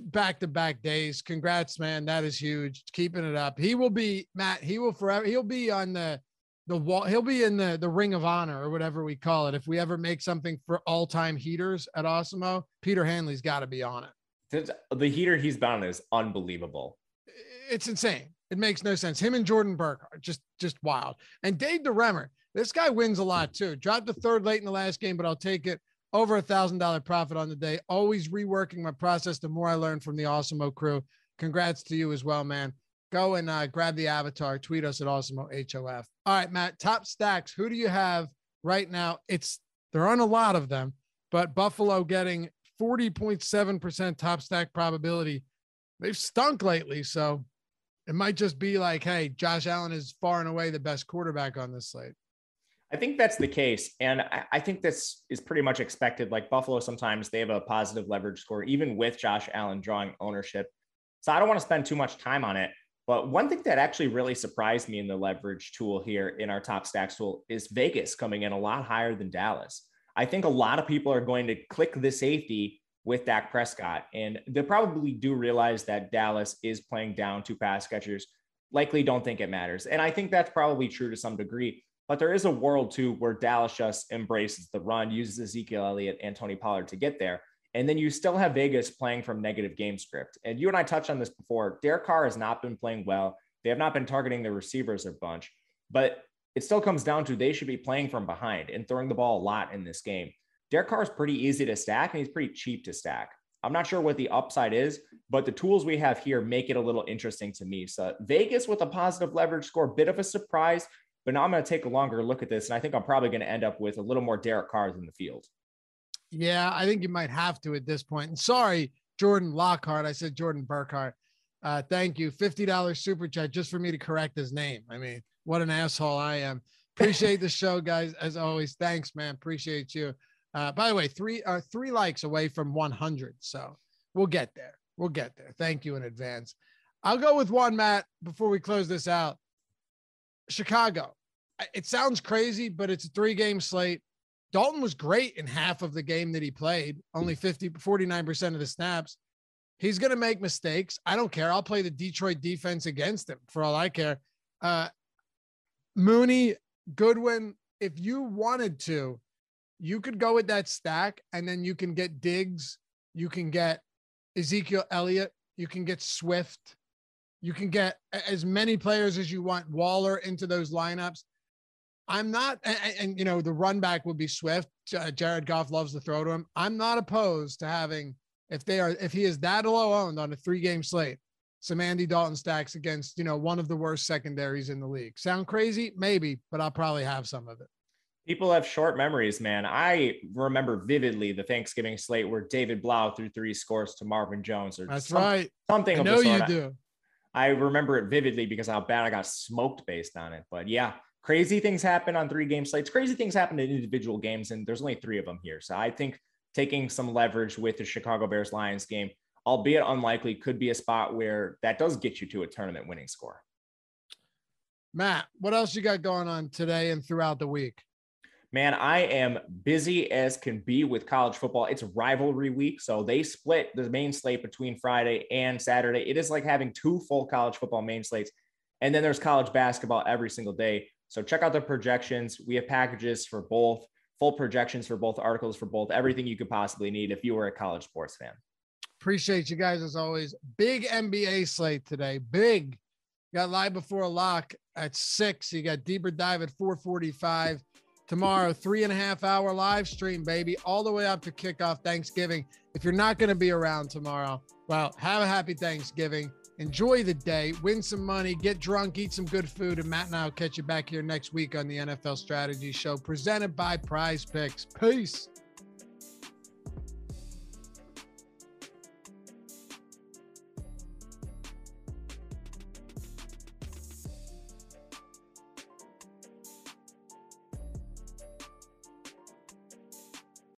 back to back days. Congrats, man. That is huge. Keeping it up. He will be Matt. He will forever. He'll be on the the wall. He'll be in the the ring of honor or whatever we call it. If we ever make something for all time heaters at Awesemo, Peter Hanley's got to be on it. The heater he's been on is unbelievable. It's insane. It makes no sense. Him and Jordan Burke are just just wild. And Dave DeRemer, this guy wins a lot too. Dropped the third late in the last game, but I'll take it. Over a thousand dollar profit on the day. Always reworking my process. The more I learn from the Awesemo crew. Congrats to you as well, man go and uh, grab the avatar, tweet us at Awesemo HOF. All right, Matt, top stacks. Who do you have right now? It's there aren't a lot of them, but Buffalo getting 40.7% top stack probability. They've stunk lately. So it might just be like, hey, Josh Allen is far and away the best quarterback on this slate. I think that's the case. And I, I, think this is pretty much expected. Like Buffalo, sometimes they have a positive leverage score, even with Josh Allen drawing ownership. So I don't want to spend too much time on it. But one thing that actually really surprised me in the leverage tool here in our top stacks tool is Vegas coming in a lot higher than Dallas. I think a lot of people are going to click the safety with Dak Prescott, and they probably do realize that Dallas is playing down two pass catchers. Likely don't think it matters. And I think that's probably true to some degree. But there is a world too where Dallas just embraces the run, uses Ezekiel Elliott and Tony Pollard to get there. And then you still have Vegas playing from negative game script. And you and I touched on this before. Derek Carr has not been playing well. They have not been targeting the receivers a bunch, but it still comes down to they should be playing from behind and throwing the ball a lot in this game. Derek Carr is pretty easy to stack and he's pretty cheap to stack. I'm not sure what the upside is, but the tools we have here make it a little interesting to me. So Vegas with a positive leverage score, bit of a surprise, but now I'm going to take a longer look at this. And I think I'm probably going to end up with a little more Derek Carr in the field. Yeah, I think you might have to at this point. And sorry, Jordan Lockhart. I said Jordan Burkhart. Uh, thank you. $50 super chat just for me to correct his name. I mean, what an asshole I am. Appreciate the show, guys. As always, thanks, man. Appreciate you. Uh, by the way, three uh, three likes away from 100. So we'll get there. We'll get there. Thank you in advance. I'll go with one, Matt, before we close this out. Chicago. It sounds crazy, but it's a three game slate. Dalton was great in half of the game that he played, only 50, 49% of the snaps. He's going to make mistakes. I don't care. I'll play the Detroit defense against him for all I care. Uh, Mooney, Goodwin, if you wanted to, you could go with that stack and then you can get Diggs, you can get Ezekiel Elliott, you can get Swift, you can get as many players as you want, Waller into those lineups. I'm not, and, and, you know, the run back would be Swift. Uh, Jared Goff loves to throw to him. I'm not opposed to having, if they are, if he is that low owned on a three game slate, some Andy Dalton stacks against, you know, one of the worst secondaries in the league. Sound crazy? Maybe, but I'll probably have some of it. People have short memories, man. I remember vividly the Thanksgiving slate where David Blough threw three scores to Marvin Jones. Or That's some, right. Something. I know you do. I remember it vividly because how bad I got smoked based on it. But yeah, crazy things happen on three game slates. Crazy things happen in individual games, and there's only three of them here. So I think taking some leverage with the Chicago Bears Lions game, albeit unlikely, could be a spot where that does get you to a tournament winning score. Matt, what else you got going on today and throughout the week? Man, I am busy as can be with college football. It's rivalry week. So they split the main slate between Friday and Saturday. It is like having two full college football main slates. And then there's college basketball every single day. So check out the projections. We have packages for both, full projections for both, articles for both, everything you could possibly need if you were a college sports fan. Appreciate you guys as always. Big NBA slate today. Big. got live before a lock at six. You got deeper dive at 445 tomorrow, three and a half hour live stream, baby, all the way up to kickoff Thanksgiving. If you're not going to be around tomorrow, well, have a happy Thanksgiving. Enjoy the day, win some money, get drunk, eat some good food. And Matt and I will catch you back here next week on the NFL Strategy Show presented by Prize Picks. Peace.